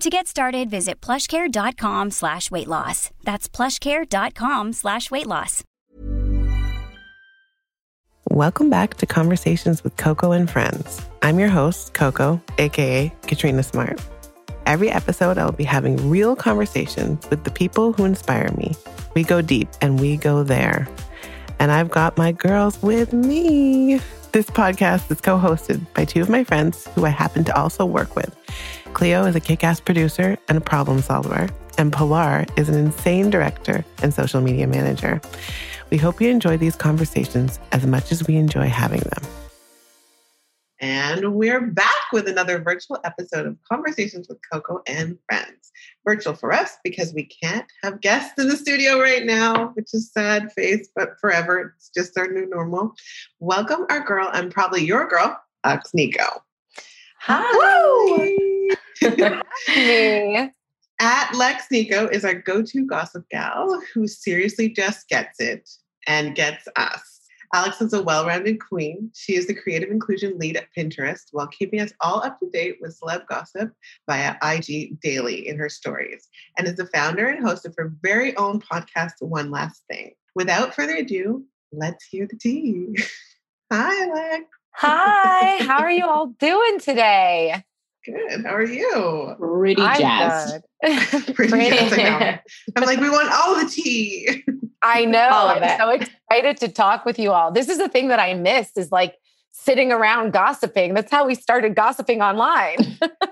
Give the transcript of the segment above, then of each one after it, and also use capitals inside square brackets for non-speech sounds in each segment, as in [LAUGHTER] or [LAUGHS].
To get started, visit plushcare.com slash weight loss. That's plushcare.com slash weight loss. Welcome back to Conversations with Coco and Friends. I'm your host, Coco, aka Katrina Smart. Every episode, I'll be having real conversations with the people who inspire me. We go deep and we go there. And I've got my girls with me. This podcast is co hosted by two of my friends who I happen to also work with. Cleo is a kick ass producer and a problem solver, and Pilar is an insane director and social media manager. We hope you enjoy these conversations as much as we enjoy having them. And we're back with another virtual episode of Conversations with Coco and Friends. Virtual for us because we can't have guests in the studio right now, which is sad face, but forever. It's just our new normal. Welcome our girl and probably your girl, Alex Nico. Hi. Hi. [LAUGHS] At Lex Nico is our go-to gossip gal who seriously just gets it and gets us. Alex is a well-rounded queen. She is the creative inclusion lead at Pinterest while keeping us all up to date with celeb gossip via IG daily in her stories, and is the founder and host of her very own podcast, One Last Thing. Without further ado, let's hear the tea. [LAUGHS] Hi, Alex. Hi, how are you [LAUGHS] all doing today? Good. How are you? Pretty I'm jazzed. good. [LAUGHS] [LAUGHS] Pretty jazzed, I know. [LAUGHS] I'm like, we want all the tea. I know. I'm it. so excited to talk with you all. This is the thing that I miss is like sitting around gossiping. That's how we started gossiping online.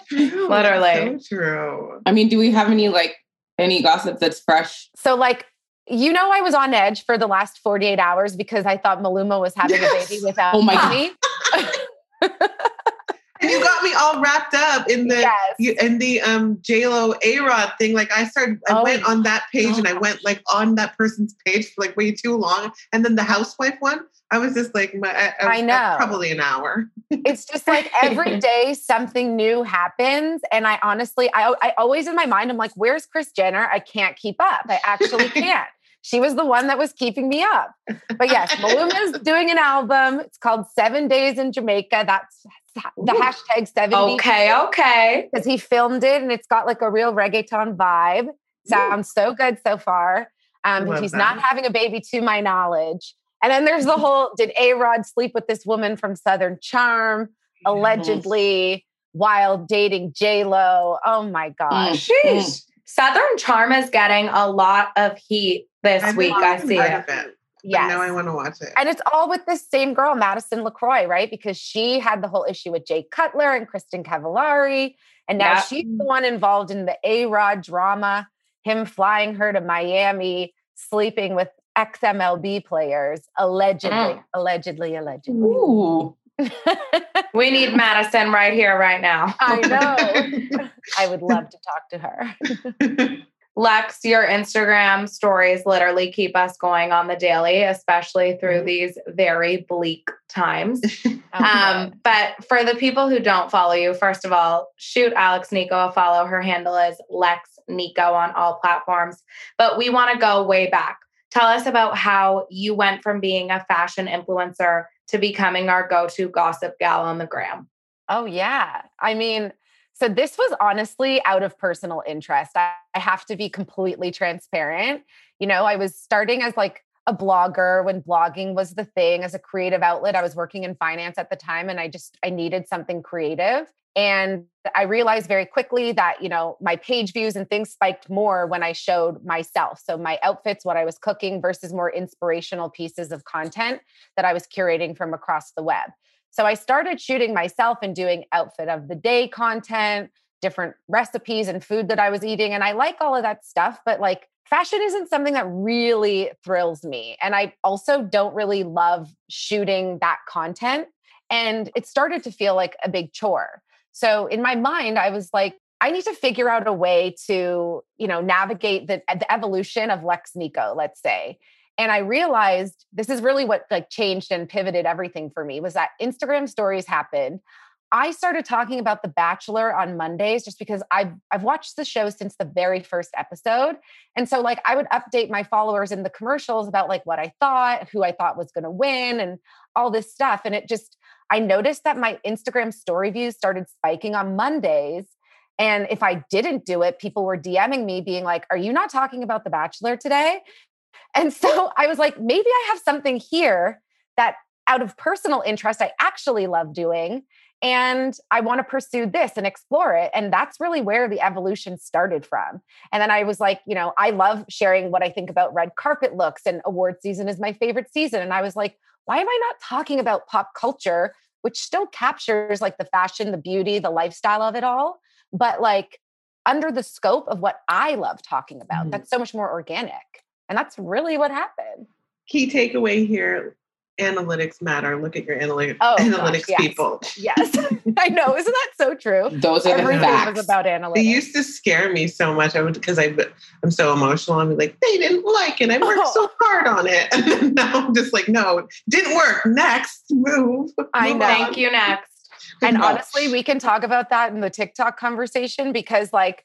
True. Literally. So true. I mean, do we have any like any gossip that's fresh? so like you know, I was on edge for the last 48 hours because I thought Maluma was having Yes. a baby without Oh my me. And you got me all wrapped up in the Yes. you, in the um JLo A Rod thing. Like I started, I Oh went on that page and I went like on that person's page for like way too long. And then the housewife one, I was just like, my, I, I was- know. probably an hour. it's just like every [LAUGHS] day something new happens and i honestly I, I always in my mind i'm like where's kris jenner i can't keep up i actually [LAUGHS] can't she was the one that was keeping me up but yes [LAUGHS] maluma's doing an album it's called seven days in jamaica that's the Ooh. hashtag 70 Okay, okay. because he filmed it and it's got like a real reggaeton vibe sounds so good so far um he's that. not having a baby to my knowledge and then there's the whole did a rod sleep with this woman from southern charm allegedly while dating J Lo. Oh my gosh. Sheesh. Southern Charm is getting a lot of heat this I've week. I see it. of it. Yes. Now I want to watch it. and it's all with this same girl, Madison LeCroy, right? Because she had the whole issue with Jay Cutler and Kristin Cavallari. And now Yeah. she's the one involved in the A Rod drama, him flying her to Miami, sleeping with ex MLB players, allegedly, Mm. allegedly, allegedly. Ooh. [LAUGHS] We need Madison right here, right now. I know. [LAUGHS] I would love to talk to her. [LAUGHS] Lex, your Instagram stories literally keep us going on the daily, especially through these very bleak times. [LAUGHS] Oh, Um, but for the people who don't follow you, first of all, shoot Alex Nico a follow. Her handle is Lex Nico on all platforms. But we want to go way back. Tell us about how you went from being a fashion influencer to becoming our go to gossip gal on the gram. Oh, yeah. I mean, so this was honestly out of personal interest. I, I have to be completely transparent. You know, I was starting as like a blogger when blogging was the thing as a creative outlet. I was working in finance at the time and I just I needed something creative. And I realized very quickly that, you know, my page views and things spiked more when I showed myself. So my outfits, what I was cooking versus more inspirational pieces of content that I was curating from across the web. So I started shooting myself and doing outfit of the day content, different recipes and food that I was eating. And I like all of that stuff, but like fashion isn't something that really thrills me. And I also don't really love shooting that content. And it started to feel like a big chore. So in my mind, I was like, I need to figure out a way to, you know, navigate the, the evolution of Lex Nico, let's say. And I realized this is really what like changed and pivoted everything for me was that Instagram stories happened. I started talking about The Bachelor on Mondays just because I've I've watched the show since the very first episode. And so like I would update my followers in the commercials about like what I thought, who I thought was going to win and all this stuff and it just I noticed that my Instagram story views started spiking on Mondays. And if I didn't do it, people were DMing me being like, Are you not talking about The Bachelor today? And so I was like, maybe I have something here that out of personal interest, I actually love doing. And I want to pursue this and explore it. And that's really where the evolution started from. And then I was like, you know, I love sharing what I think about red carpet looks, and award season is my favorite season. And I was like, why am I not talking about pop culture, which still captures like the fashion, the beauty, the lifestyle of it all, but like under the scope of what I love talking about? Mm. That's so much more organic. And that's really what happened. Key takeaway here analytics matter. Look at your oh, analytics, oh, analytics gosh, yes. people. Yes, [LAUGHS] I know. Isn't that so true? Those are Everything the facts. was about analytics. They used to scare me so much. I would because I I'm so emotional. I'm like they didn't like it. I worked oh. [LAUGHS] so hard on it, and then [LAUGHS] now I'm just like no, didn't work. Next move. I know. Thank you. Next. And honestly, we can talk about that in the TikTok conversation because like.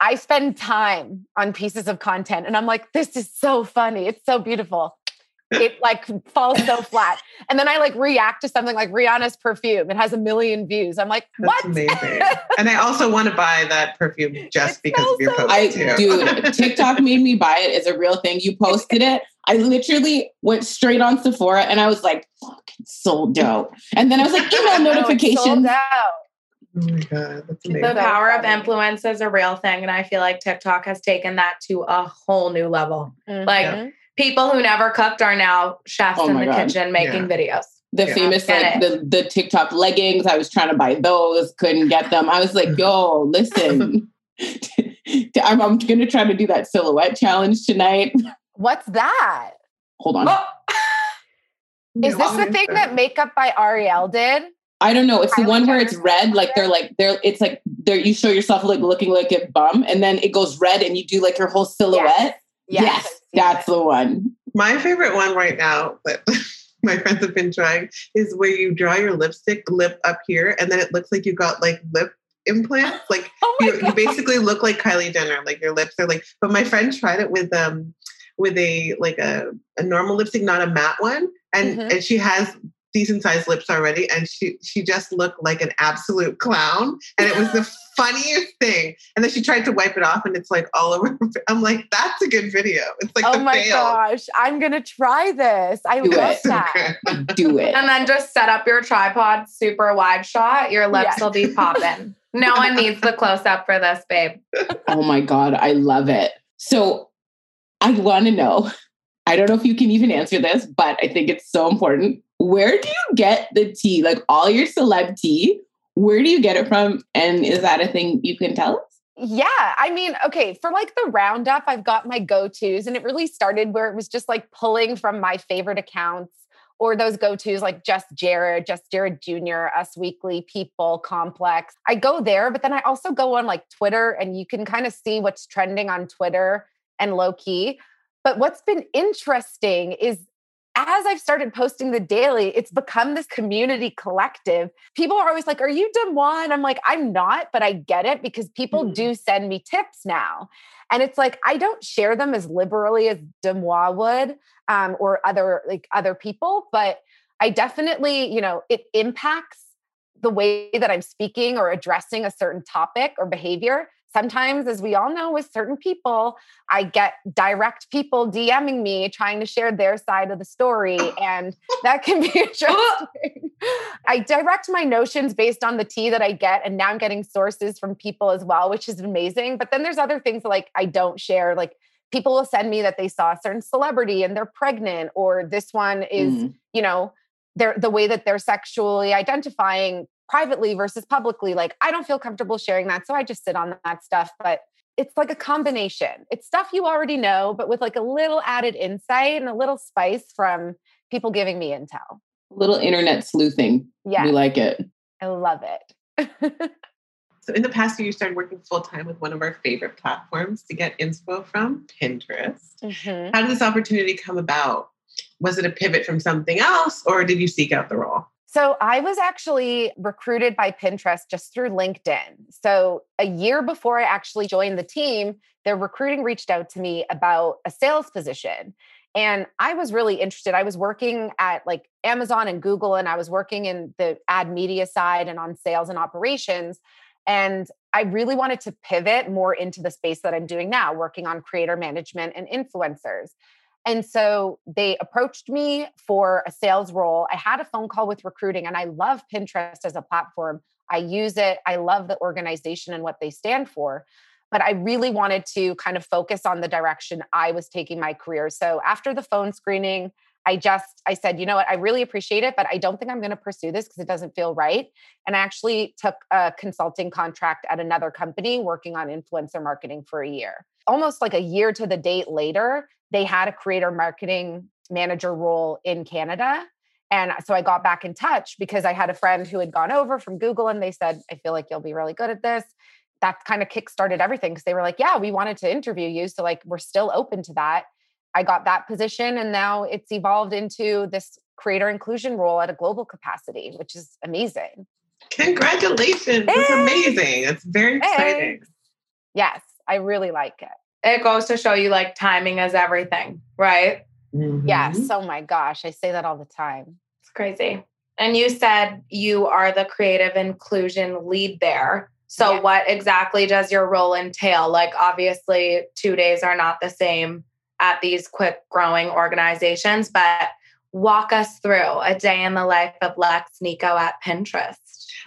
I spend time on pieces of content and I'm like, this is so funny. It's so beautiful it like falls so flat. And then I like react to something like Rihanna's perfume. It has a million views. I'm like, what? That's amazing. [LAUGHS] and I also want to buy that perfume just it because of your post. I, too. Dude, TikTok made me buy it. It's a real thing. You posted it. I literally went straight on Sephora and I was like, fucking sold out. And then I was like, email [LAUGHS] notifications. Sold out. Oh my God. Amazing. The power of influence is a real thing. And I feel like TikTok has taken that to a whole new level. Mm-hmm. Like, people who never cooked are now chefs oh in the God. kitchen making yeah. videos. The yeah. famous like the, the TikTok leggings. I was trying to buy those, couldn't get them. I was like, yo, listen. [LAUGHS] [LAUGHS] I'm, I'm gonna try to do that silhouette challenge tonight. What's that? Hold on. Oh. [LAUGHS] Is this the thing that Makeup by Ariel did? I don't know. It's the one where it's red, like they're like they're it's like there you show yourself like looking like a bum, and then it goes red and you do like your whole silhouette. Yes. Yes, yes that's the one. My favorite one right now that [LAUGHS] my friends have been trying is where you draw your lipstick lip up here and then it looks like you got like lip implants. Like [LAUGHS] oh you, you basically look like Kylie Jenner. Like your lips are like, but my friend tried it with um with a like a, a normal lipstick, not a matte one. And mm-hmm. and she has decent sized lips already and she she just looked like an absolute clown and it was the [LAUGHS] funniest thing. And then she tried to wipe it off and it's like all over i'm like that's a good video. It's like oh my fail. gosh. I'm gonna try this. I do love it. [LAUGHS] that. Do it. And then just set up your tripod super wide shot. Your lips yeah. will be popping. No one [LAUGHS] needs the close up for this babe. Oh my god. I love it. So i want to know. I don't know if you can even answer this, but I think it's so important. Where do you get the tea? Like all your celeb tea, where do you get it from? And is that a thing you can tell us? Yeah, I mean, okay, for like the roundup, I've got my go tos, and it really started where it was just like pulling from my favorite accounts or those go tos like Just Jared, Just Jared Jr., Us Weekly, People, Complex. I go there, but then I also go on like Twitter, and you can kind of see what's trending on Twitter and low key. But what's been interesting is as I've started posting the daily, it's become this community collective. People are always like, Are you DeuxMoi? And I'm like, I'm not, but I get it because people mm. do send me tips now. And it's like, I don't share them as liberally as DeuxMoi would um, or other like other people, but I definitely, you know, it impacts the way that I'm speaking or addressing a certain topic or behavior sometimes, as we all know, with certain people, I get direct people DMing me trying to share their side of the story. [LAUGHS] And that can be [LAUGHS] interesting. I direct my notions based on the tea that I get. And now I'm getting sources from people as well, which is amazing. But then there's other things like I don't share, like people will send me that they saw a certain celebrity and they're pregnant, or this one is, mm. you know, they're, the way that they're sexually identifying privately versus publicly. Like, I don't feel comfortable sharing that. So I just sit on that stuff. But it's like a combination. It's stuff you already know, but with like a little added insight and a little spice from people giving me intel. A Little internet sleuthing. Yeah. We like it. I love it. [LAUGHS] So in the past year, you started working full time with one of our favorite platforms to get inspo from, Pinterest. Mm-hmm. How did this opportunity come about? Was it a pivot from something else, or did you seek out the role? So I was actually recruited by Pinterest just through LinkedIn. So a year before I actually joined the team, their recruiting reached out to me about a sales position. And I was really interested. I was working at like Amazon and Google, and I was working in the ad media side and on sales and operations. And I really wanted to pivot more into the space that I'm doing now, working on creator management and influencers. And so they approached me for a sales role. I had a phone call with recruiting, and I love Pinterest as a platform. I use it, I love the organization and what they stand for. But I really wanted to kind of focus on the direction I was taking my career. So after the phone screening, I just I said, you know what, I really appreciate it, but I don't think I'm going to pursue this because it doesn't feel right. And I actually took a consulting contract at another company working on influencer marketing for a year. Almost like a year to the date later, they had a creator marketing manager role in Canada. And so I got back in touch because I had a friend who had gone over from Google and they said, I feel like you'll be really good at this. That kind of kickstarted everything because they were like, Yeah, we wanted to interview you. So, like, we're still open to that. I got that position and now it's evolved into this creator inclusion role at a global capacity, which is amazing. Congratulations. That's amazing. It's very exciting. Yes, I really like it. It goes to show you like timing is everything, right? Mm-hmm. Yes. Oh my gosh. I say that all the time. It's crazy. And you said you are the creative inclusion lead there. So, yeah. what exactly does your role entail? Like, obviously, two days are not the same at these quick growing organizations, but walk us through a day in the life of Lex Nico at Pinterest.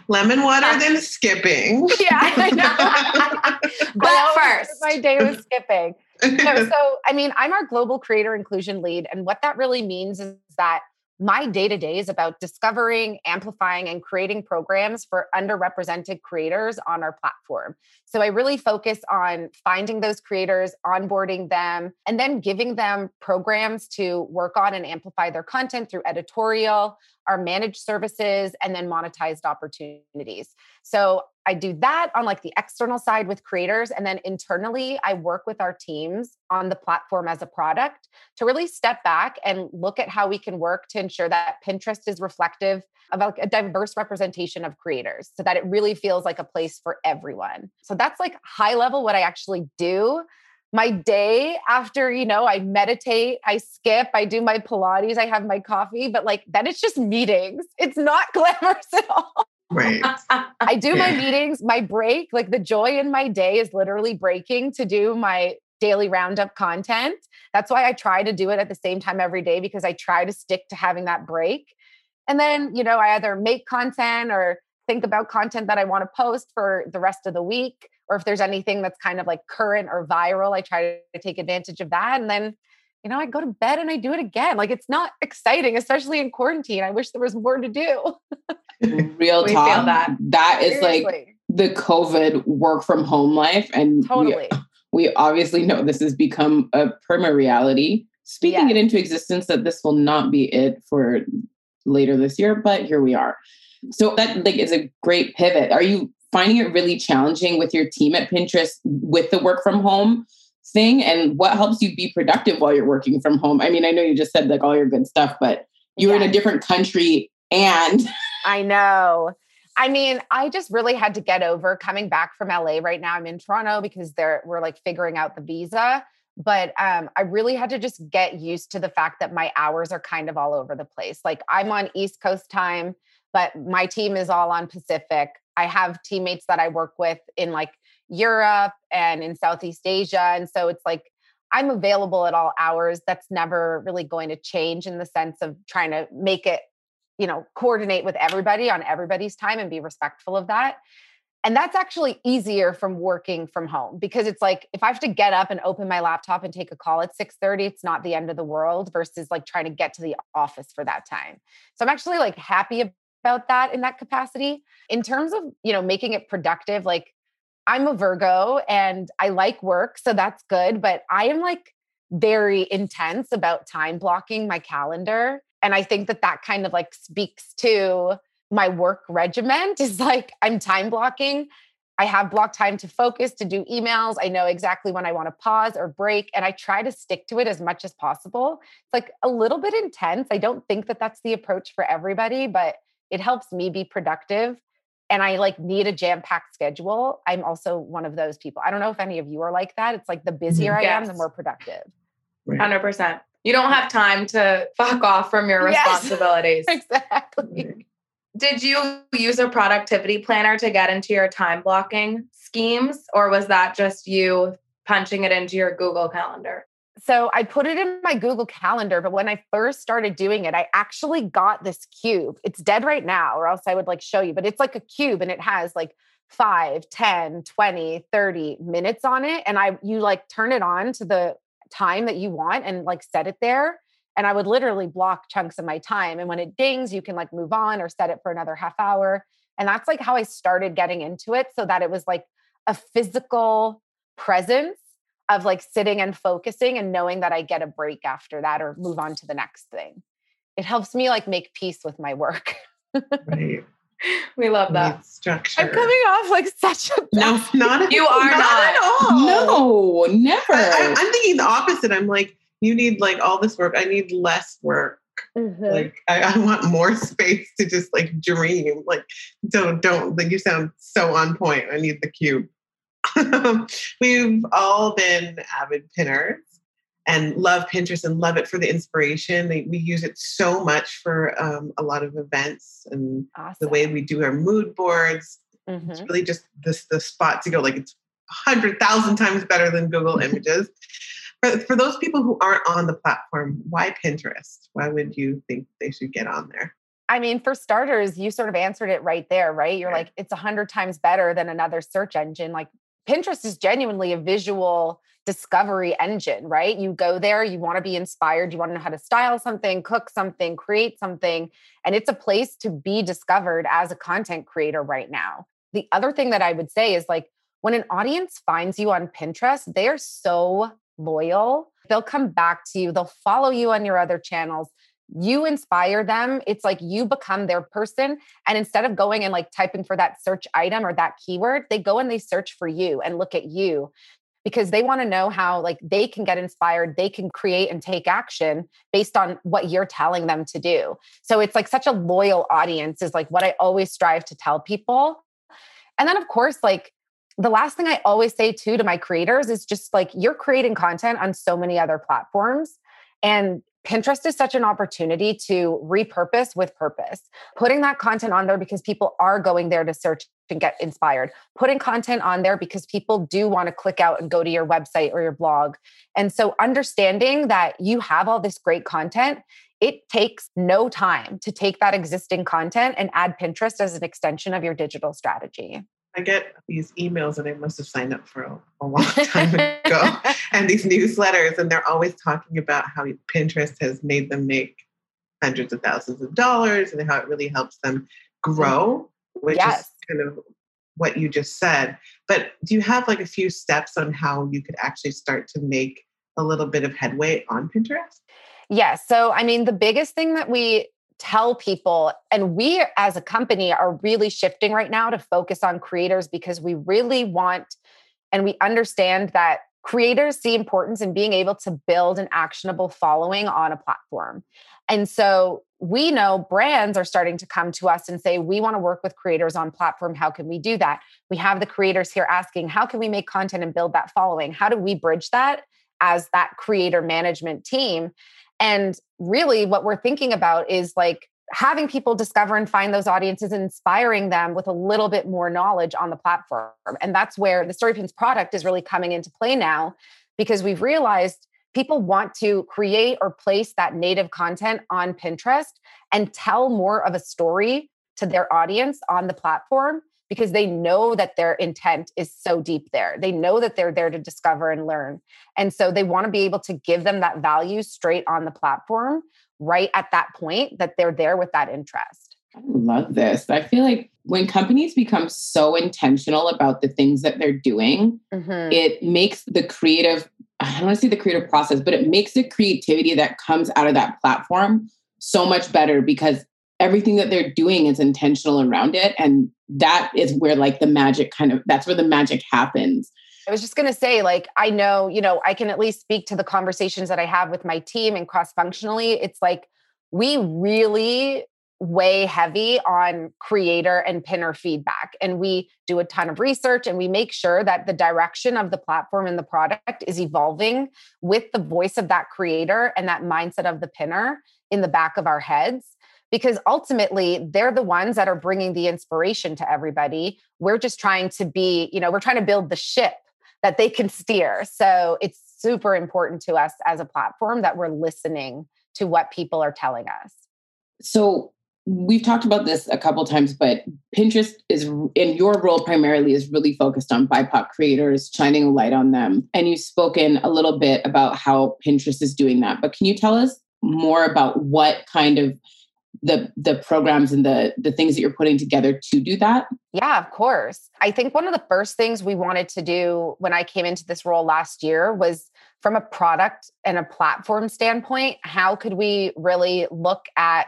Lemon water, then skipping. [LAUGHS] Yeah, I know. [LAUGHS] but first, my day was skipping. [LAUGHS] no, so I mean, I'm our global creator inclusion lead, and what that really means is that my day to day is about discovering, amplifying, and creating programs for underrepresented creators on our platform. So I really focus on finding those creators, onboarding them, and then giving them programs to work on and amplify their content through editorial, our managed services, and then monetized opportunities. So I do that on like the external side with creators. And then internally, I work with our teams on the platform as a product to really step back and look at how we can work to ensure that Pinterest is reflective of like a diverse representation of creators so that it really feels like a place for everyone. So that's like high level what I actually do my day after you know i meditate i skip i do my pilates i have my coffee but like then it's just meetings it's not [LAUGHS] glamorous at all Right. [LAUGHS] I do my meetings, my break, like the joy in my day is literally breaking to do my daily roundup content. That's why I try to do it at the same time every day because I try to stick to having that break. And then, you know, I either make content or think about content that I want to post for the rest of the week. Or if there's anything that's kind of like current or viral, I try to take advantage of that. And then, you know, I go to bed and I do it again. Like it's not exciting, especially in quarantine. I wish there was more to do. [LAUGHS] Real talk. that. That is Seriously. like the COVID work from home life. And totally. We, [LAUGHS] we obviously know this has become a perma reality. Speaking it into existence that this will not be it for later this year, but here we are. So that like is a great pivot. Are you finding it really challenging with your team at Pinterest with the work from home thing? And what helps you be productive while you're working from home? I mean, I know you just said like all your good stuff, but you're in a different country and [LAUGHS] I know. I mean, I just really had to get over coming back from LA right now. I'm in Toronto because they're we're like figuring out the visa. But um, I really had to just get used to the fact that my hours are kind of all over the place. Like I'm on East Coast time, but my team is all on Pacific. I have teammates that I work with in like Europe and in Southeast Asia. And so it's like I'm available at all hours. That's never really going to change in the sense of trying to make it, you know, coordinate with everybody on everybody's time and be respectful of that. And that's actually easier from working from home because it's like if I have to get up and open my laptop and take a call at 6:30, it's not the end of the world versus like trying to get to the office for that time. So I'm actually like happy about that in that capacity. In terms of, you know, making it productive, like I'm a Virgo and I like work, so that's good, but I am like very intense about time blocking my calendar and I think that that kind of like speaks to my work regiment [LAUGHS] is like I'm time blocking. I have blocked time to focus, to do emails. I know exactly when I want to pause or break, and I try to stick to it as much as possible. It's like a little bit intense. I don't think that that's the approach for everybody, but it helps me be productive. And I like need a jam packed schedule. I'm also one of those people. I don't know if any of you are like that. It's like the mm-hmm. busier yes. I am, the more productive. 100%. You don't have time to fuck off from your responsibilities. Yes, [LAUGHS] exactly. Did you use a productivity planner to get into your time blocking schemes, or was that just you punching it into your Google Calendar? So I put it in my Google Calendar, but when I first started doing it, I actually got this cube. It's dead right now, or else I would like show you, but it's like a cube and it has like 5, 10, 20, 30 minutes on it. And I you like turn it on to the time that you want and like set it there and I would literally block chunks of my time. And when it dings, you can like move on or set it for another half hour. And that's like how I started getting into it so that it was like a physical presence of like sitting and focusing and knowing that I get a break after that or move on to the next thing. It helps me like make peace with my work. [LAUGHS] right. [LAUGHS] We love that structure. I'm coming off like such a no, not you are not, not. at all. No, never. I, I'm thinking the opposite. I'm like, you need like all this work. I need less work. Mm-hmm. Like I, I, want more [LAUGHS] space to just like dream. Like don't don't like you sound so on point. I need the cube. [LAUGHS] We've all been avid pinners and love Pinterest and love it for the inspiration. We use it so much for um, a lot of events and awesome. the way we do our mood boards. Mm-hmm. It's really just this the spot to go. Like it's a hundred thousand times better than Google [LAUGHS] Images for, for those people who aren't on the platform, why Pinterest? Why would you think they should get on there? I mean, for starters, you sort of answered it right there, right? You're like, it's a hundred times better than another search engine. Like Pinterest is genuinely a visual discovery engine, right? You go there, you want to be inspired, you want to know how to style something, cook something, create something. And it's a place to be discovered as a content creator right now. The other thing that I would say is like when an audience finds you on Pinterest, they are so loyal. They'll come back to you, they'll follow you on your other channels. You inspire them. It's like you become their person. And instead of going and like typing for that search item or that keyword, they go and they search for you and look at you because they want to know how like they can get inspired they can create and take action based on what you're telling them to do so it's like such a loyal audience is like what i always strive to tell people and then of course like the last thing I always say too to my creators is just like you're creating content on so many other platforms. And Pinterest is such an opportunity to repurpose with purpose. Putting that content on there because people are going there to search and get inspired. Putting content on there because people do want to click out and go to your website or your blog. And so understanding that you have all this great content, it takes no time to take that existing content and add Pinterest as an extension of your digital strategy. I get these emails and I must have signed up for a, a long [LAUGHS] time ago [LAUGHS] and these newsletters and they're always talking about how Pinterest has made them make hundreds of thousands of dollars and how it really helps them grow, which yes. is kind of what you just said. But do you have like a few steps on how you could actually start to make a little bit of headway on Pinterest? Yes. Yeah, so, I mean, the biggest thing that we tell people and we as a company are really shifting right now to focus on creators because we really want and we understand that creators see importance in being able to build an actionable following on a platform. And so we know brands are starting to come to us and say, we want to work with creators on platform. How can we do that? We have the creators here asking, how can we make content and build that following? How do we bridge that as that creator management team? And really, what we're thinking about is like having people discover and find those audiences inspiring them with a little bit more knowledge on the platform. And that's where the StoryPins product is really coming into play now because we've realized people want to create or place that native content on Pinterest and tell more of a story to their audience on the platform because they know that their intent is so deep there. They know that they're there to discover and learn. And so they want to be able to give them that value straight on the platform right at that point that they're there with that interest. I love this. I feel like when companies become so intentional about the things that they're doing, mm-hmm. it makes the creative, I don't want to say the creative process, but it makes the creativity that comes out of that platform so much better because everything that they're doing is intentional around it. And that is where like the magic kind of, that's where the magic happens. I was just going to say, like, I know, you know, I can at least speak to the conversations that I have with my team and cross functionally. It's like we really weigh heavy on creator and pinner feedback. And we do a ton of research and we make sure that the direction of the platform and the product is evolving with the voice of that creator and that mindset of the pinner in the back of our heads. Because ultimately, they're the ones that are bringing the inspiration to everybody. We're just trying to be, you know, we're trying to build the ship that they can steer. So it's super important to us as a platform that we're listening to what people are telling us. So we've talked about this a couple times, but Pinterest is in your role primarily is really focused on BIPOC creators, shining a light on them. And you've spoken a little bit about how Pinterest is doing that. But can you tell us more about what kind of the the programs and the the things that you're putting together to do that? Yeah, of course. I think one of the first things we wanted to do when I came into this role last year was from a product and a platform standpoint, how could we really look at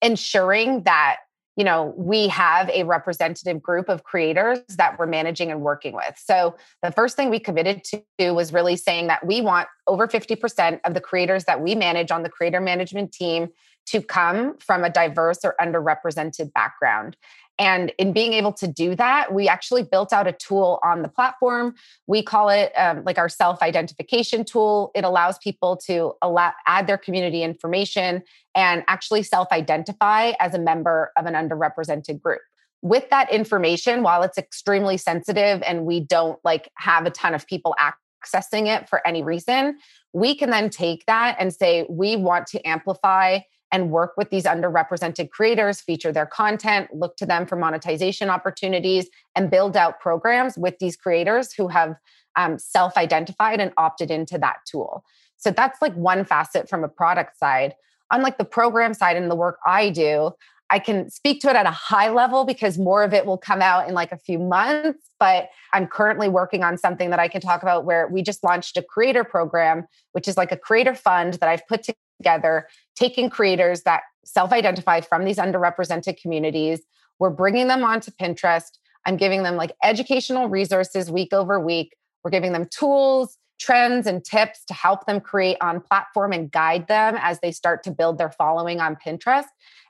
ensuring that you know we have a representative group of creators that we're managing and working with so the first thing we committed to was really saying that we want over 50% of the creators that we manage on the creator management team to come from a diverse or underrepresented background and in being able to do that, we actually built out a tool on the platform. We call it um, like our self identification tool. It allows people to allow, add their community information and actually self identify as a member of an underrepresented group. With that information, while it's extremely sensitive and we don't like have a ton of people accessing it for any reason, we can then take that and say, we want to amplify and work with these underrepresented creators, feature their content, look to them for monetization opportunities, and build out programs with these creators who have um, self identified and opted into that tool. So that's like one facet from a product side. Unlike the program side and the work I do, I can speak to it at a high level because more of it will come out in like a few months. But I'm currently working on something that I can talk about where we just launched a creator program, which is like a creator fund that I've put together, taking creators that self identify from these underrepresented communities. We're bringing them onto Pinterest. I'm giving them like educational resources week over week. We're giving them tools, trends, and tips to help them create on platform and guide them as they start to build their following on Pinterest.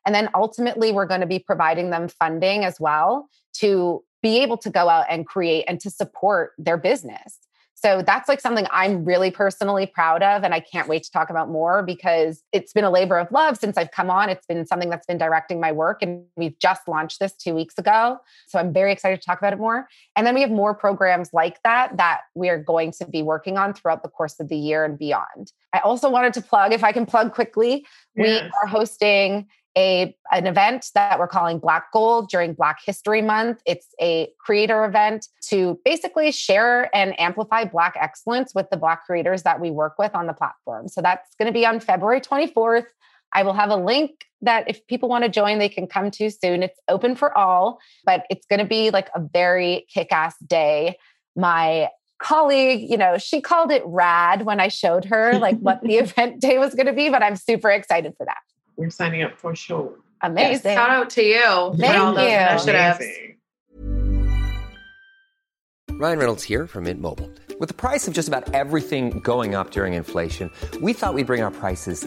And then ultimately, we're going to be providing them funding as well to be able to go out and create and to support their business. So that's like something I'm really personally proud of. And I can't wait to talk about more because it's been a labor of love since I've come on. It's been something that's been directing my work. And we've just launched this two weeks ago. So I'm very excited to talk about it more. And then we have more programs like that that we're going to be working on throughout the course of the year and beyond. I also wanted to plug, if I can plug quickly, yes. we are hosting a an event that we're calling Black Gold during Black History Month. It's a creator event to basically share and amplify Black excellence with the Black creators that we work with on the platform. So that's going to be on February 24th. I will have a link that if people want to join, they can come to soon. It's open for all, but it's going to be like a very kick ass day. My colleague, you know, she called it rad when I showed her like what the [LAUGHS] event day was going to be, but I'm super excited for that we're signing up for sure. Amazing. Yes, shout out to you Thank all those you. initiatives. Ryan Reynolds here from Mint Mobile. With the price of just about everything going up during inflation, we thought we'd bring our prices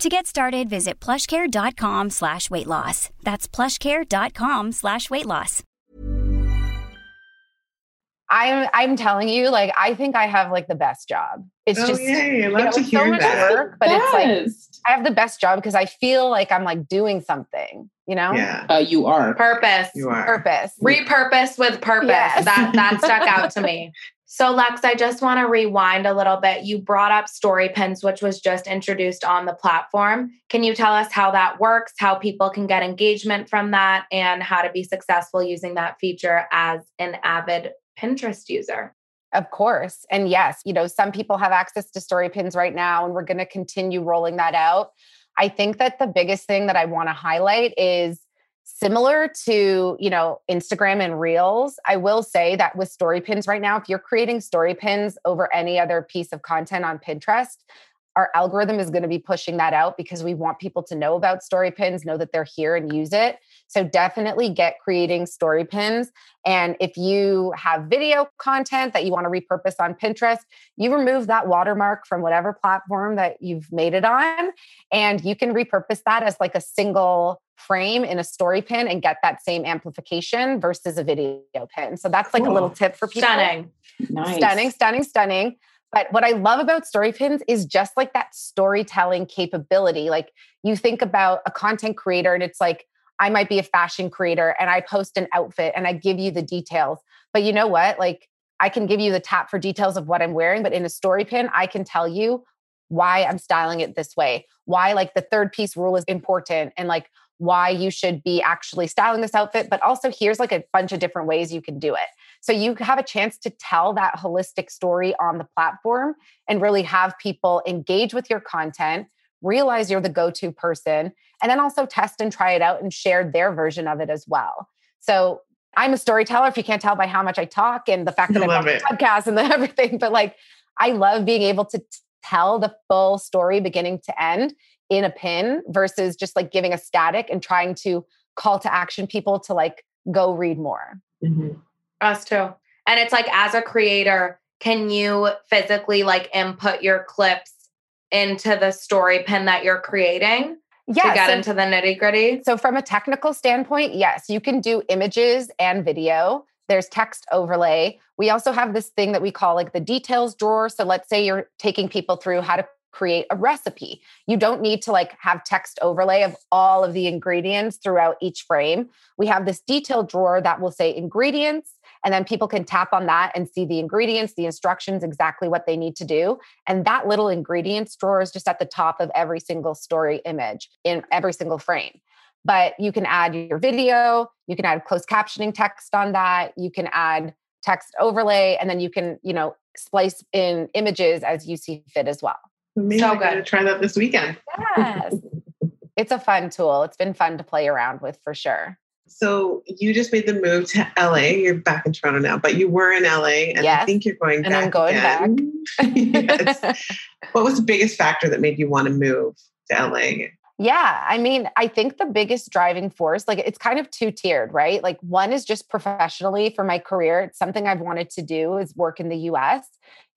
To get started, visit plushcare.com slash weight loss. That's plushcare.com slash weight loss. I'm I'm telling you, like I think I have like the best job. It's Oh, just yay. I you know, to hear so much that. work, but it's like I have the best job because I feel like I'm like doing something, you know? Yeah, Uh, you are. Purpose. you are. Purpose. Repurpose with purpose. Yes. That that stuck out to me. [LAUGHS] So Lex, I just want to rewind a little bit. You brought up Story Pins, which was just introduced on the platform. Can you tell us how that works, how people can get engagement from that, and how to be successful using that feature as an avid Pinterest user? Of course. And yes, you know, some people have access to story pins right now, and we're going to continue rolling that out. I think that the biggest thing that I want to highlight is similar to, you know, Instagram and Reels. I will say that with story pins right now, if you're creating story pins over any other piece of content on Pinterest, our algorithm is going to be pushing that out because we want people to know about story pins, know that they're here and use it. So definitely get creating story pins. And if you have video content that you want to repurpose on Pinterest, you remove that watermark from whatever platform that you've made it on, and you can repurpose that as like a single frame in a story pin and get that same amplification versus a video pin. So that's like a little tip for people. Stunning. Nice. Stunning, stunning, stunning. But what I love about story pins is just like that storytelling capability. Like you think about a content creator and it's like, I might be a fashion creator and I post an outfit and I give you the details. But you know what? Like I can give you the tap for details of what I'm wearing, but in a story pin, I can tell you why I'm styling it this way, why like the third piece rule is important and like why you should be actually styling this outfit, but also here's like a bunch of different ways you can do it. So you have a chance to tell that holistic story on the platform and really have people engage with your content, realize you're the go to person, and then also test and try it out and share their version of it as well. So I'm a storyteller, if you can't tell by how much I talk and the fact that I [LAUGHS] I'm on love the it. podcast and the [LAUGHS] everything, but like I love being able to t- tell the full story beginning to end in a pin versus just like giving a static and trying to call to action people to like go read more. Mhm. Us too. And it's like as a creator, can you physically like input your clips into the story pin that you're creating to get so- into the nitty gritty? So, from a technical standpoint, yes, you can do images and video. There's text overlay. We also have this thing that we call like the details drawer. So, let's say you're taking people through how to create a recipe. You don't need to like have text overlay of all of the ingredients throughout each frame. We have this detailed drawer that will say ingredients, and then people can tap on that and see the ingredients, the instructions, exactly what they need to do. And that little ingredients drawer is just at the top of every single story image in every single frame but you can add your video, you can add closed captioning text on that, you can add text overlay, and then you can, you know, splice in images as you see fit as well. Maybe So I'm to good. try that this weekend. Yes. [LAUGHS] it's a fun tool. It's been fun to play around with for sure. So you just made the move to LA. You're back in Toronto now, but you were in LA, and I think you're going And back. I'm going again. [LAUGHS] yes. [LAUGHS] What was the biggest factor that made you want to move to LA? Yeah, I mean, I think the biggest driving force, like it's kind of two tiered, right? Like one is just professionally for my career. It's something I've wanted to do is work in the US.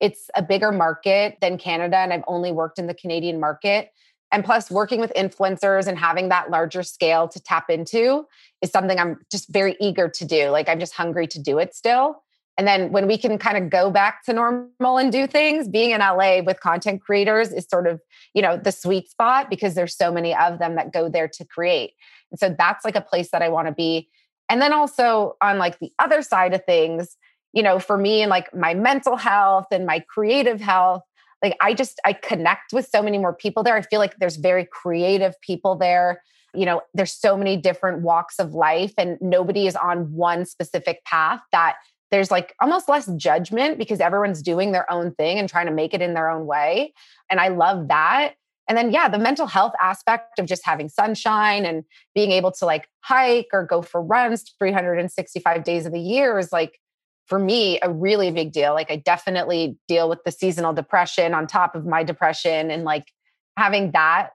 It's a bigger market than Canada, and I've only worked in the Canadian market. And plus, working with influencers and having that larger scale to tap into is something I'm just very eager to do. Like I'm just hungry to do it still. And then when we can kind of go back to normal and do things, being in LA with content creators is sort of, you know, the sweet spot because there's so many of them that go there to create. And so that's like a place that I want to be. And then also on like the other side of things, you know, for me and like my mental health and my creative health, like I just I connect with so many more people there. I feel like there's very creative people there. You know, there's so many different walks of life and nobody is on one specific path that there's like almost less judgment because everyone's doing their own thing and trying to make it in their own way. And I love that. And then, yeah, the mental health aspect of just having sunshine and being able to like hike or go for runs 365 days of the year is like, for me, a really big deal. Like, I definitely deal with the seasonal depression on top of my depression and like having that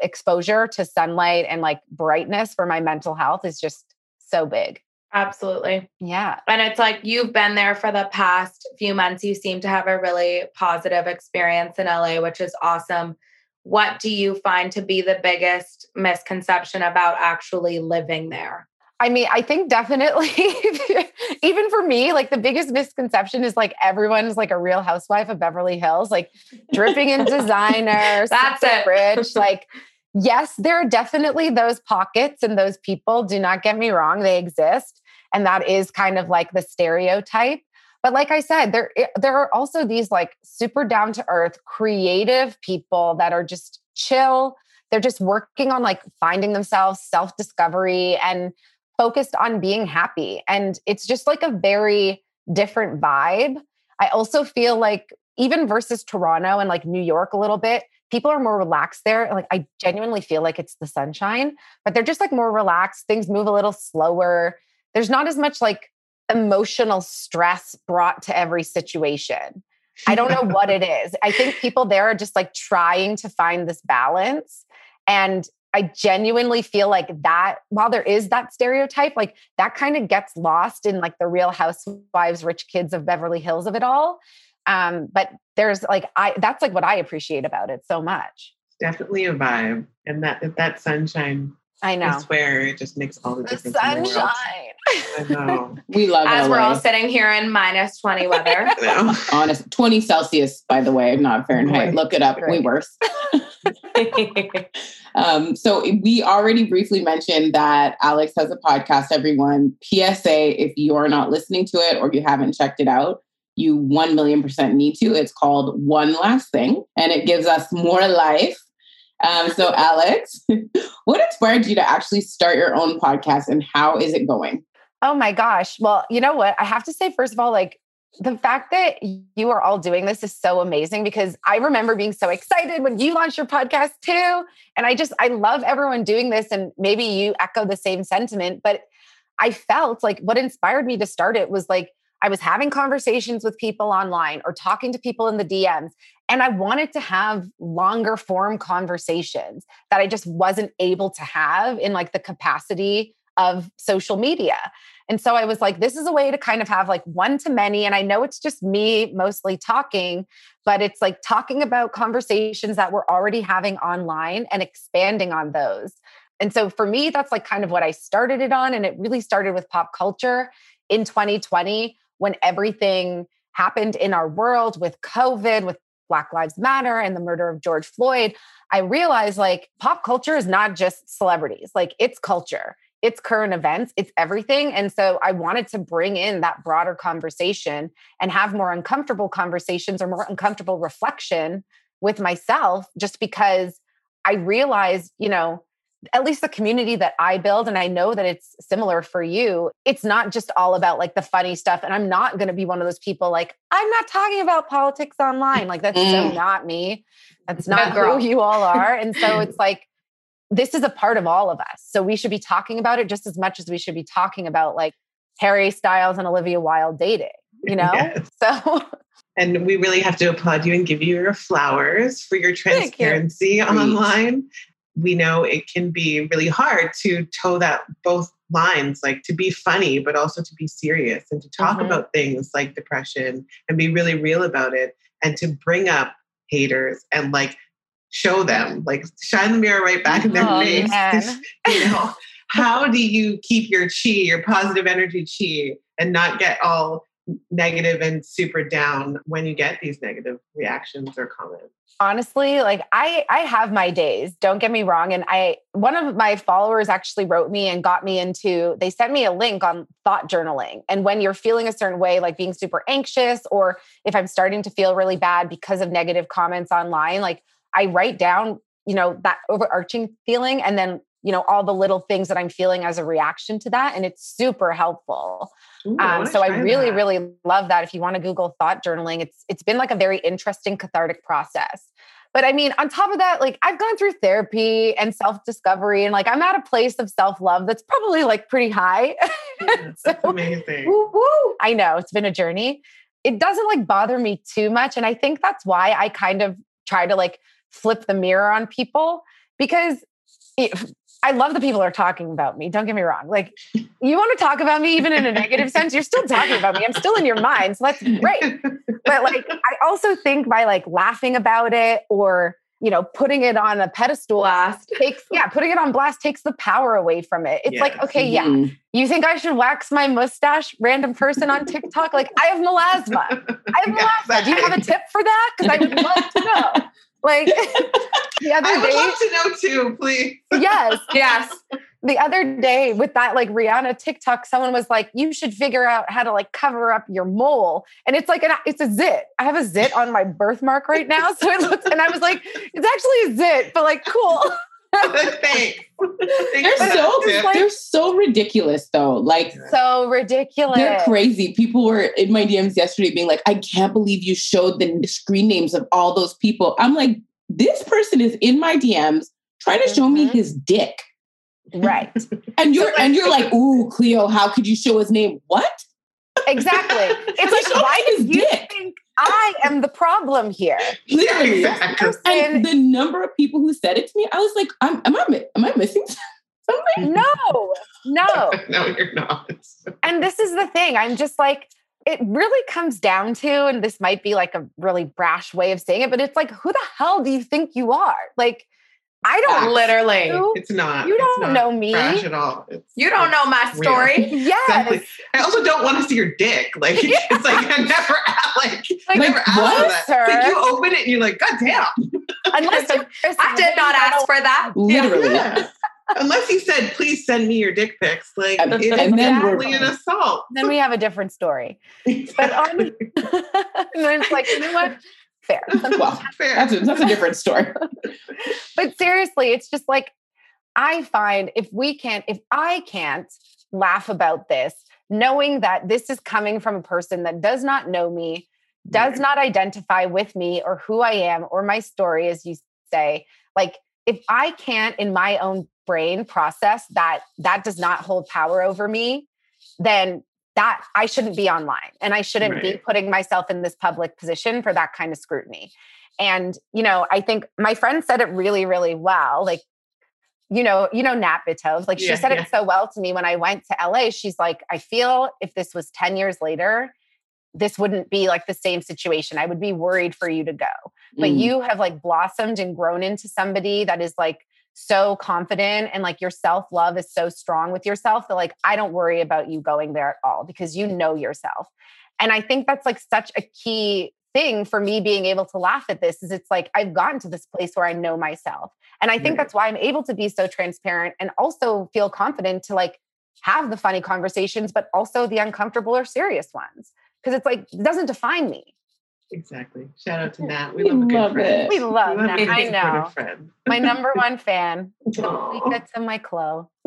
exposure to sunlight and like brightness for my mental health is just so big. Absolutely. Yeah. And it's like you've been there for the past few months. You seem to have a really positive experience in LA, which is awesome what do you find to be the biggest misconception about actually living there? I mean, I think definitely, [LAUGHS] even for me, like the biggest misconception is like everyone's like a real housewife of Beverly Hills, like dripping in [LAUGHS] designer, that's it, rich. Like, yes, there are definitely those pockets and those people. Do not get me wrong, they exist. And that is kind of like the stereotype. But like I said, there eh, there are also these like super down to earth, creative people that are just chill. They're just working on like finding themselves, self discovery, and focused on being happy. And it's just like a very different vibe. I also feel like even versus Toronto and like New York a little bit, people are more relaxed there. Like I genuinely feel like it's the sunshine, but they're just like more relaxed. Things move a little slower. There's not as much like emotional stress brought to every situation. I don't know what it is. I think [LAUGHS] people there are just like trying to find this balance. And I genuinely feel like that, while there is that stereotype, like that kind of gets lost in like the real housewives, rich kids of Beverly Hills of it all. Um, but there's like, I, that's like what I appreciate about it so much. Definitely a vibe. And that, that sunshine I know. I swear it just makes all the, the difference. Sunshine. I know. [LAUGHS] we love it. As LA. we're all sitting here in minus 20 [LAUGHS] weather. Honest, 20 Celsius, by the way, not Fahrenheit. Right. Look it up. Right. Way worse. [LAUGHS] um, so we already briefly mentioned that Alex has a podcast, everyone. PSA, if you're not listening to it or you haven't checked it out, you 1 million percent need to. It's called One Last Thing, and it gives us more life um, so, Alex, [LAUGHS] what inspired you to actually start your own podcast and how is it going? Oh my gosh. Well, you know what? I have to say, first of all, like the fact that you are all doing this is so amazing because I remember being so excited when you launched your podcast too. And I just, I love everyone doing this. And maybe you echo the same sentiment, but I felt like what inspired me to start it was like, I was having conversations with people online or talking to people in the DMs, and I wanted to have longer form conversations that I just wasn't able to have in like the capacity of social media. And so I was like, this is a way to kind of have like one to many. And I know it's just me mostly talking, but it's like talking about conversations that we're already having online and expanding on those. And so for me, that's like kind of what I started it on. And it really started with pop culture in 2020 when everything happened in our world with COVID, with Black Lives Matter and the murder of George Floyd, I realized like pop culture is not just celebrities, like it's culture, it's current events, it's everything. And so I wanted to bring in that broader conversation and have more uncomfortable conversations or more uncomfortable reflection with myself, just because I realized, you know, at least the community that I build, and I know that it's similar for you, it's not just all about like the funny stuff. And I'm not going to be one of those people like, I'm not talking about politics online. Like, that's mm. so not me. That's not who you all are. And so [LAUGHS] it's like, this is a part of all of us. So we should be talking about it just as much as we should be talking about like Harry Styles and Olivia Wilde dating, you know? Yes. [LAUGHS] So. And we really have to applaud you and give you your flowers for your transparency you. online we know it can be really hard to toe that both lines, like to be funny, but also to be serious and to talk mm-hmm. about things like depression and be really real about it and to bring up haters and like show them, like shine the mirror right back in their oh, face. [LAUGHS] you know, how do you keep your chi, your positive energy chi, and not get all negative and super down when you get these negative reactions or comments? honestly like i i have my days don't get me wrong and i one of my followers actually wrote me and got me into they sent me a link on thought journaling and when you're feeling a certain way like being super anxious or if i'm starting to feel really bad because of negative comments online like i write down you know that overarching feeling and then you know all the little things that i'm feeling as a reaction to that and it's super helpful. Ooh, um, so i really that. really love that. If you want to google thought journaling it's it's been like a very interesting cathartic process. But i mean on top of that like i've gone through therapy and self-discovery and like i'm at a place of self-love that's probably like pretty high. [LAUGHS] Yeah, so, amazing. woo, woo, i know it's been a journey. It doesn't like bother me too much and i think that's why i kind of try to like flip the mirror on people because it, I love the people are talking about me. Don't get me wrong. Like, you want to talk about me even in a negative sense, you're still talking about me. I'm still in your mind. So that's great. But like, I also think by like laughing about it or, you know, putting it on a pedestal blast takes, yeah, putting it on blast takes the power away from it. It's like, okay, yeah, mm-hmm. you think I should wax my mustache, random person on TikTok? Like, I have melasma. I have [LAUGHS] melasma. Do you have a tip for that? Because I would love to know. Like [LAUGHS] the other day. I would day, love to know too, please. yes, [LAUGHS] yes. The other day with that like Rihanna TikTok, someone was like, "You should figure out how to like cover up your mole," and it's like an it's a zit. I have a zit on my birthmark right now, [LAUGHS] so it looks, and I was like, "It's actually a zit," but like, cool. [LAUGHS] Thanks. They're so they're so ridiculous though. Like so ridiculous. They're crazy. People were in my DMs yesterday being like, I can't believe you showed the screen names of all those people. I'm like, this person is in my DMs trying to mm-hmm. show me mm-hmm. his dick. Right. [LAUGHS] and you're and you're like, [LAUGHS] ooh, Cleo, how could you show his name? What? Exactly. It's like, why do you dick. think I am the problem here? Literally. And the number of people who said it to me, I was like, I'm, am I am I missing [LAUGHS] something? No, no. [LAUGHS] no, you're not. and this is the thing. I'm just like, it really comes down to, and this might be like a really brash way of saying it, but it's like, who the hell do you think you are? Like, I don't literally. You, it's not. You don't not know me at all. It's, you don't know my story. [LAUGHS] Yes. Exactly. I also don't want to see your dick. Like [LAUGHS] yeah. it's like I never [LAUGHS] like, like never asked what, for that. Like you open it and you're like, God damn. Unless I did not ask for that. Literally. Yeah. Unless he said, please send me your dick pics. Like and, it's and then an assault. Then we have a different story. But um, on and then it's like, you know what? Fair. [LAUGHS] well, fair. That's a, that's a different story. [LAUGHS] but seriously, it's just like I find if we can't, if I can't laugh about this, knowing that this is coming from a person that does not know me, does right. not identify with me or who I am or my story, as you say, like if I can't in my own brain process that that does not hold power over me, then that I shouldn't be online and I shouldn't right. be putting myself in this public position for that kind of scrutiny. And, you know, I think my friend said it really, really well. Like, you know, you know, Nat Bitov, like yeah, she said yeah. it so well to me when I went to LA. She's like, I feel if this was 10 years later, this wouldn't be like the same situation. I would be worried for you to go. But mm. you have like blossomed and grown into somebody that is like so confident and like your self love is so strong with yourself that like I don't worry about you going there at all because you know yourself. And I think that's like such a key thing for me being able to laugh at this is it's like I've gotten to this place where I know myself. And I think that's why I'm able to be so transparent and also feel confident to like have the funny conversations, but also the uncomfortable or serious ones. Cause it's like, it doesn't define me. Exactly. Shout out to Nat. We, we love, love it. We love, we love Nat. I know. Friend. my number [LAUGHS] one fan. Lika to my Chloe. [LAUGHS]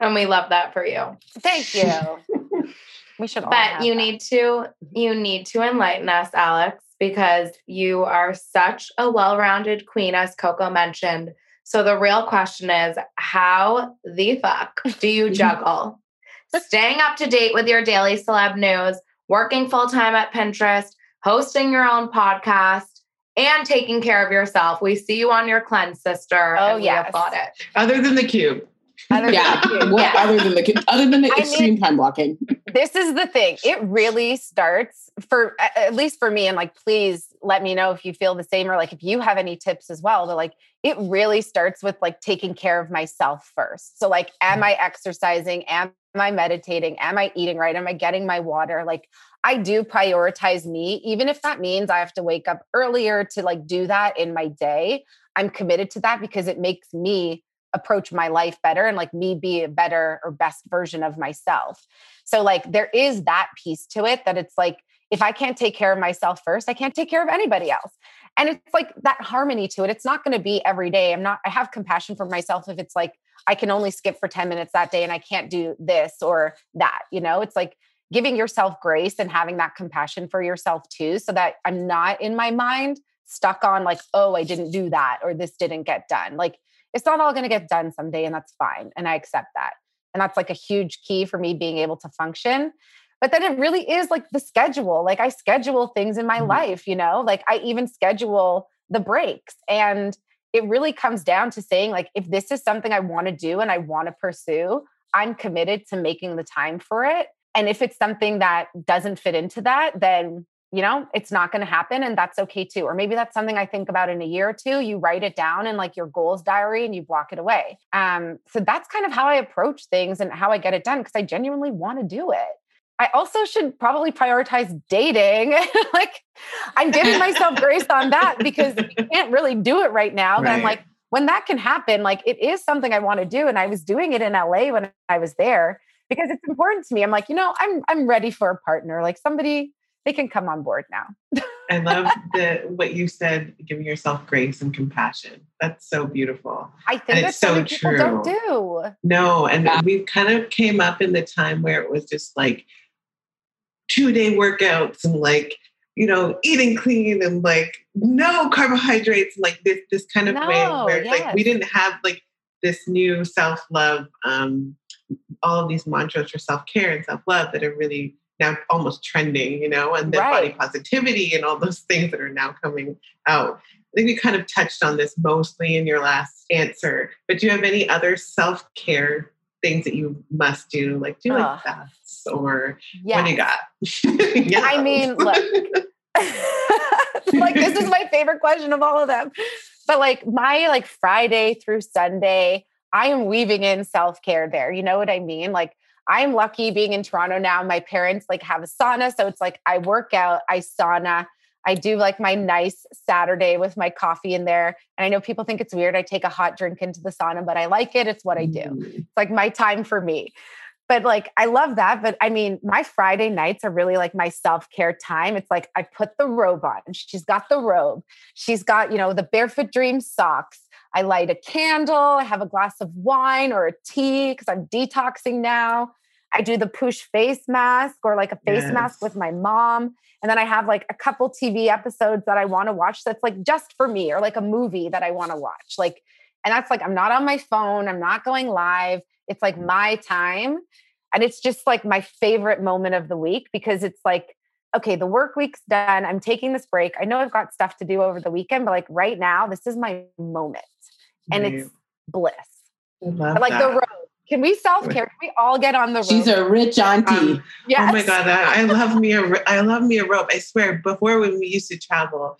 and we love that for you. Thank you. We should But you that. need to you need to enlighten us, Alex, because you are such a well-rounded queen, as Coco mentioned. So the real question is, how the fuck do you [LAUGHS] juggle staying up to date with your daily celeb news, working full time at Pinterest, hosting your own podcast, and taking care of yourself. We see you on your cleanse, sister. Oh, yeah, applaud it. Other than the cube. Other yeah. Than yeah. other than the other than the I extreme mean, time blocking. This is the thing. It really starts for at least for me. And like, please let me know if you feel the same or like if you have any tips as well. But like it really starts with like taking care of myself first. So like am I exercising? Am I meditating? Am I eating right? Am I getting my water? Like I do prioritize me, even if that means I have to wake up earlier to like do that in my day. I'm committed to that because it makes me approach my life better and like me be a better or best version of myself. So like there is that piece to it that it's like if I can't take care of myself first, I can't take care of anybody else. And it's like that harmony to it. It's not going to be every day. I'm not, I have compassion for myself if it's like I can only skip for 10 minutes that day and I can't do this or that. You know, it's like giving yourself grace and having that compassion for yourself too, so that I'm not in my mind stuck on like, oh, I didn't do that or this didn't get done. Like it's not all going to get done someday and that's fine. And I accept that. And that's like a huge key for me being able to function. But then it really is like the schedule. Like I schedule things in my mm-hmm. life, you know, like I even schedule the breaks. And it really comes down to saying, like, if this is something I want to do and I want to pursue, I'm committed to making the time for it. And if it's something that doesn't fit into that, then you know, it's not going to happen and that's okay too. Or maybe that's something I think about in a year or two. You write it down in like your goals diary and you block it away. Um, so that's kind of how I approach things and how I get it done because I genuinely want to do it. I also should probably prioritize dating. [LAUGHS] like I'm giving myself grace on that because you can't really do it right now. Right. But I'm like, when that can happen, like it is something I want to do. And I was doing it in LA when I was there because it's important to me. I'm like, you know, I'm I'm ready for a partner, like somebody they can come on board now. I love [LAUGHS] the what you said, giving yourself grace and compassion. That's so beautiful. I think that's so true. don't do. No, and yeah. we kind of came up in the time where it was just like two day workouts and like you know eating clean and like no carbohydrates like this this kind of no, way where yes. like we didn't have like this new self love um all of these mantras for self care and self love that are really now almost trending, you know, and then right. body positivity and all those things that are now coming out. I think we kind of touched on this mostly in your last answer, but do you have any other self care things that you must do? Like, do like baths or yes. what you got? [LAUGHS] I mean, look, like this is my favorite question of all of them. But like my like Friday through Sunday, I am weaving in self care there. You know what I mean? Like I'm lucky being in Toronto now. My parents like have a sauna. So it's like I work out, I sauna. I do like my nice Saturday with my coffee in there. And I know people think it's weird. I take a hot drink into the sauna, but I like it. It's what I do. Mm. It's like my time for me. But like, I love that. But I mean, my Friday nights are really like my self care time. It's like I put the robe on. She's got the robe. She's got, you know, the Barefoot Dream socks. I light a candle. I have a glass of wine or a tea because I'm detoxing now. I do the push face mask or like a face yes. mask with my mom. And then I have like a couple TV episodes that I want to watch that's like just for me or like a movie that I want to watch. Like, and that's like, I'm not on my phone, I'm not going live. It's like my time. And it's just like my favorite moment of the week because it's like, okay, the work week's done. I'm taking this break. I know I've got stuff to do over the weekend, but like right now, this is my moment and it's bliss. like that. the road can we self care? Can we all get on the rope? She's a rich auntie. Um, yes. Oh my god, I, I love me a I love me a robe. I swear, before when we used to travel,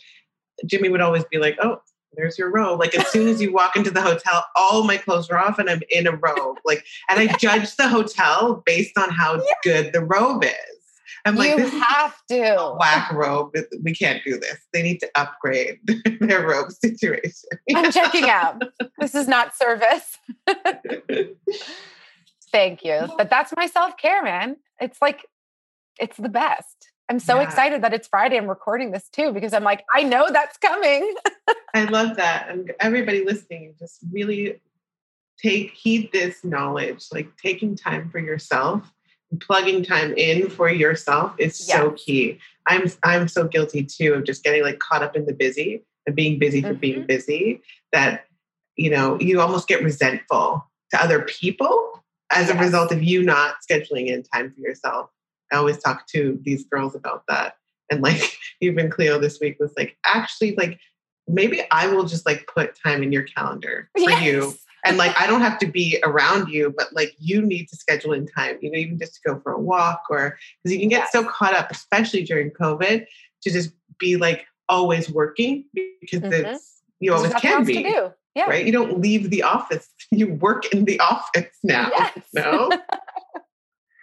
Jimmy would always be like, "Oh, there's your robe." Like as soon as you walk into the hotel, all my clothes are off and I'm in a robe. Like, and I judge the hotel based on how [LAUGHS] yeah. good the robe is. I'm like, you this have to whack robe. We can't do this. They need to upgrade [LAUGHS] their robe situation. I'm checking out. [LAUGHS] This is not service. Thank you. But that's my self care, man. It's like, it's the best. I'm so yeah. excited that it's Friday. I'm recording this too because I'm like, I know that's coming. [LAUGHS] I love that. And everybody listening, just really take heed this knowledge, like taking time for yourself plugging time in for yourself is yeah. so key. I'm I'm so guilty too of just getting like caught up in the busy and being busy for mm-hmm. being busy that you know you almost get resentful to other people as yes. a result of you not scheduling in time for yourself. I always talk to these girls about that. And like [LAUGHS] even Cleo this week was like, actually, like maybe I will just like put time in your calendar for yes. you and like I don't have to be around you, but like you need to schedule in time, you know, even just to go for a walk or because you can get yes. so caught up, especially during COVID, to just be like always working because Mhm. it's you There's always can else be. to do. Yeah. Right? You don't leave the office. [LAUGHS] You work in the office now. Yes. No.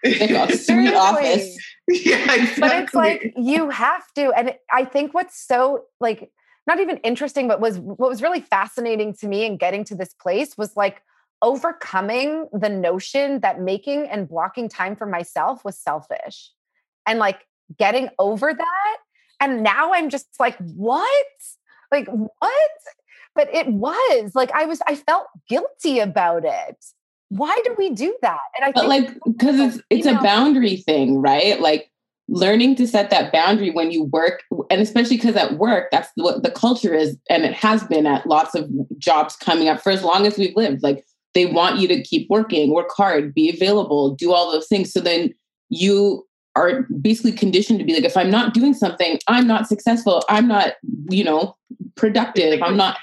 Like a sweet Seriously. office. yeah, exactly. but it's like you have to and i think what's so like not even interesting but was what was really fascinating to me in getting to this place was like overcoming the notion that making and blocking time for myself was selfish and like getting over that. And now i'm just like what? Like what? But it was like i was i felt guilty about it. Why do we do that? And i But think like, because it's it's a boundary thing, right? Like learning to set that boundary when you work, and especially because at work, that's what the culture is, and it has been at lots of jobs coming up for as long as we've lived. Like they want you to keep working, work hard, be available, do all those things. So then you are basically conditioned to be like, if I'm not doing something, I'm not successful. I'm not, you know, productive. I'm not.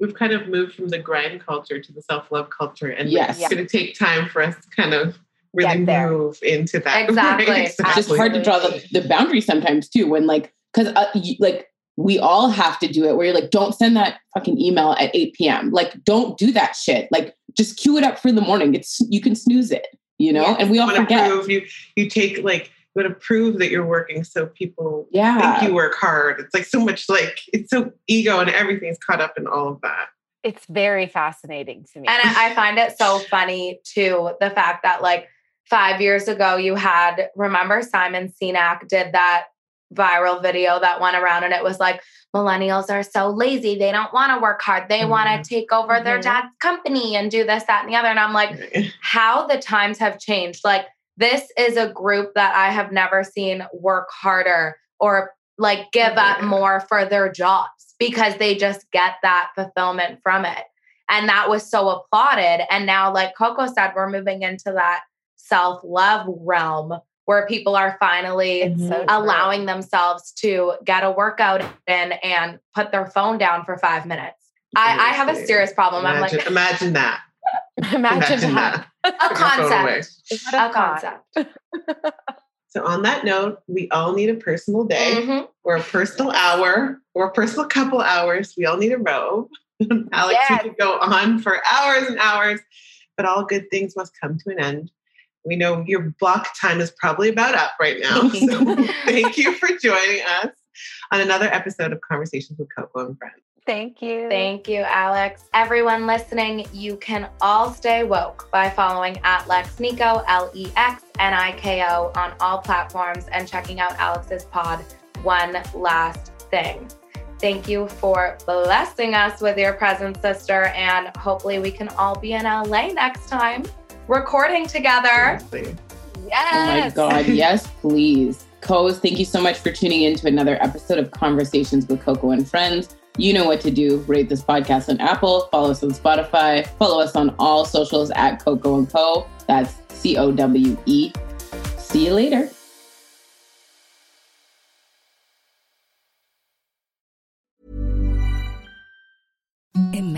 we've, kind of moved from the grind culture to the self-love culture and Yes. it's going to take time for us to kind of really Get there. move into that [LAUGHS] Exactly. right? it's just hard to draw the, the boundary sometimes too when like because uh, you, like we all have to do it where you're like don't send that fucking email at 8 p.m like don't do that shit. Like just queue it up for the morning. It's you can snooze it you know? Yeah. and we all want to forget. prove you you take like you want to prove that you're working so people yeah. think you work hard. It's like so much like it's so ego and everything's caught up in all of that. It's very fascinating to me. And I I find it so funny too, the fact that like five years ago you had, remember Simon Sinek did that viral video that went around and it was like, millennials are so lazy. They don't want to work hard. They want Mhm. to take over their Mhm. dad's company and do this, that, and the other. And I'm like, [LAUGHS] how the times have changed. Like, this is a group that I have never seen work harder or like give up more for their jobs because they just get that fulfillment from it. And that was so applauded. And now, like Coco said, we're moving into that self love realm where people are finally It's so true. allowing themselves to get a workout in and put their phone down for five minutes. I, I have a serious problem. imagine, I'm like, imagine that [LAUGHS] imagine, that, a Put your phone away. concept. A a concept. [LAUGHS] so on that note we all need a personal day Mhm. or a personal hour or a personal couple hours we all need a robe [LAUGHS] alex Yes. we could go on for hours and hours but all good things must come to an end we know your block time is probably about up right now [LAUGHS] so thank you for joining us on another episode of conversations with coco and friends thank you Thank you, Alex. Everyone listening, you can all stay woke by following at Lex Niko, L E X N I K O, on all platforms and checking out Alex's pod. One last thing. Thank you for blessing us with your presence, sister, and hopefully we can all be in LA next time recording together. Yes oh my god [LAUGHS] yes please Coz, thank you so much for tuning in to another episode of Conversations with Coco and Friends. You know what to do. Rate this podcast on Apple, follow us on Spotify, follow us on all socials at Coco and Co. That's C O W E. See you later. Imagine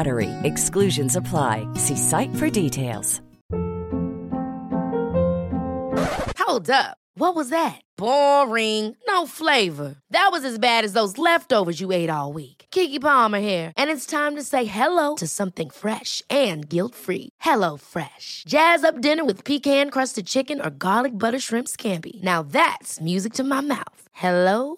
Exclusions apply. See site for details. Hold up. What was that? Boring. No flavor. That was as bad as those leftovers you ate all week. Keke Palmer here, and it's time to say hello to something fresh and guilt-free. Hello Fresh. Jazz up dinner with pecan-crusted chicken or garlic butter shrimp scampi. Now that's music to my mouth. Hello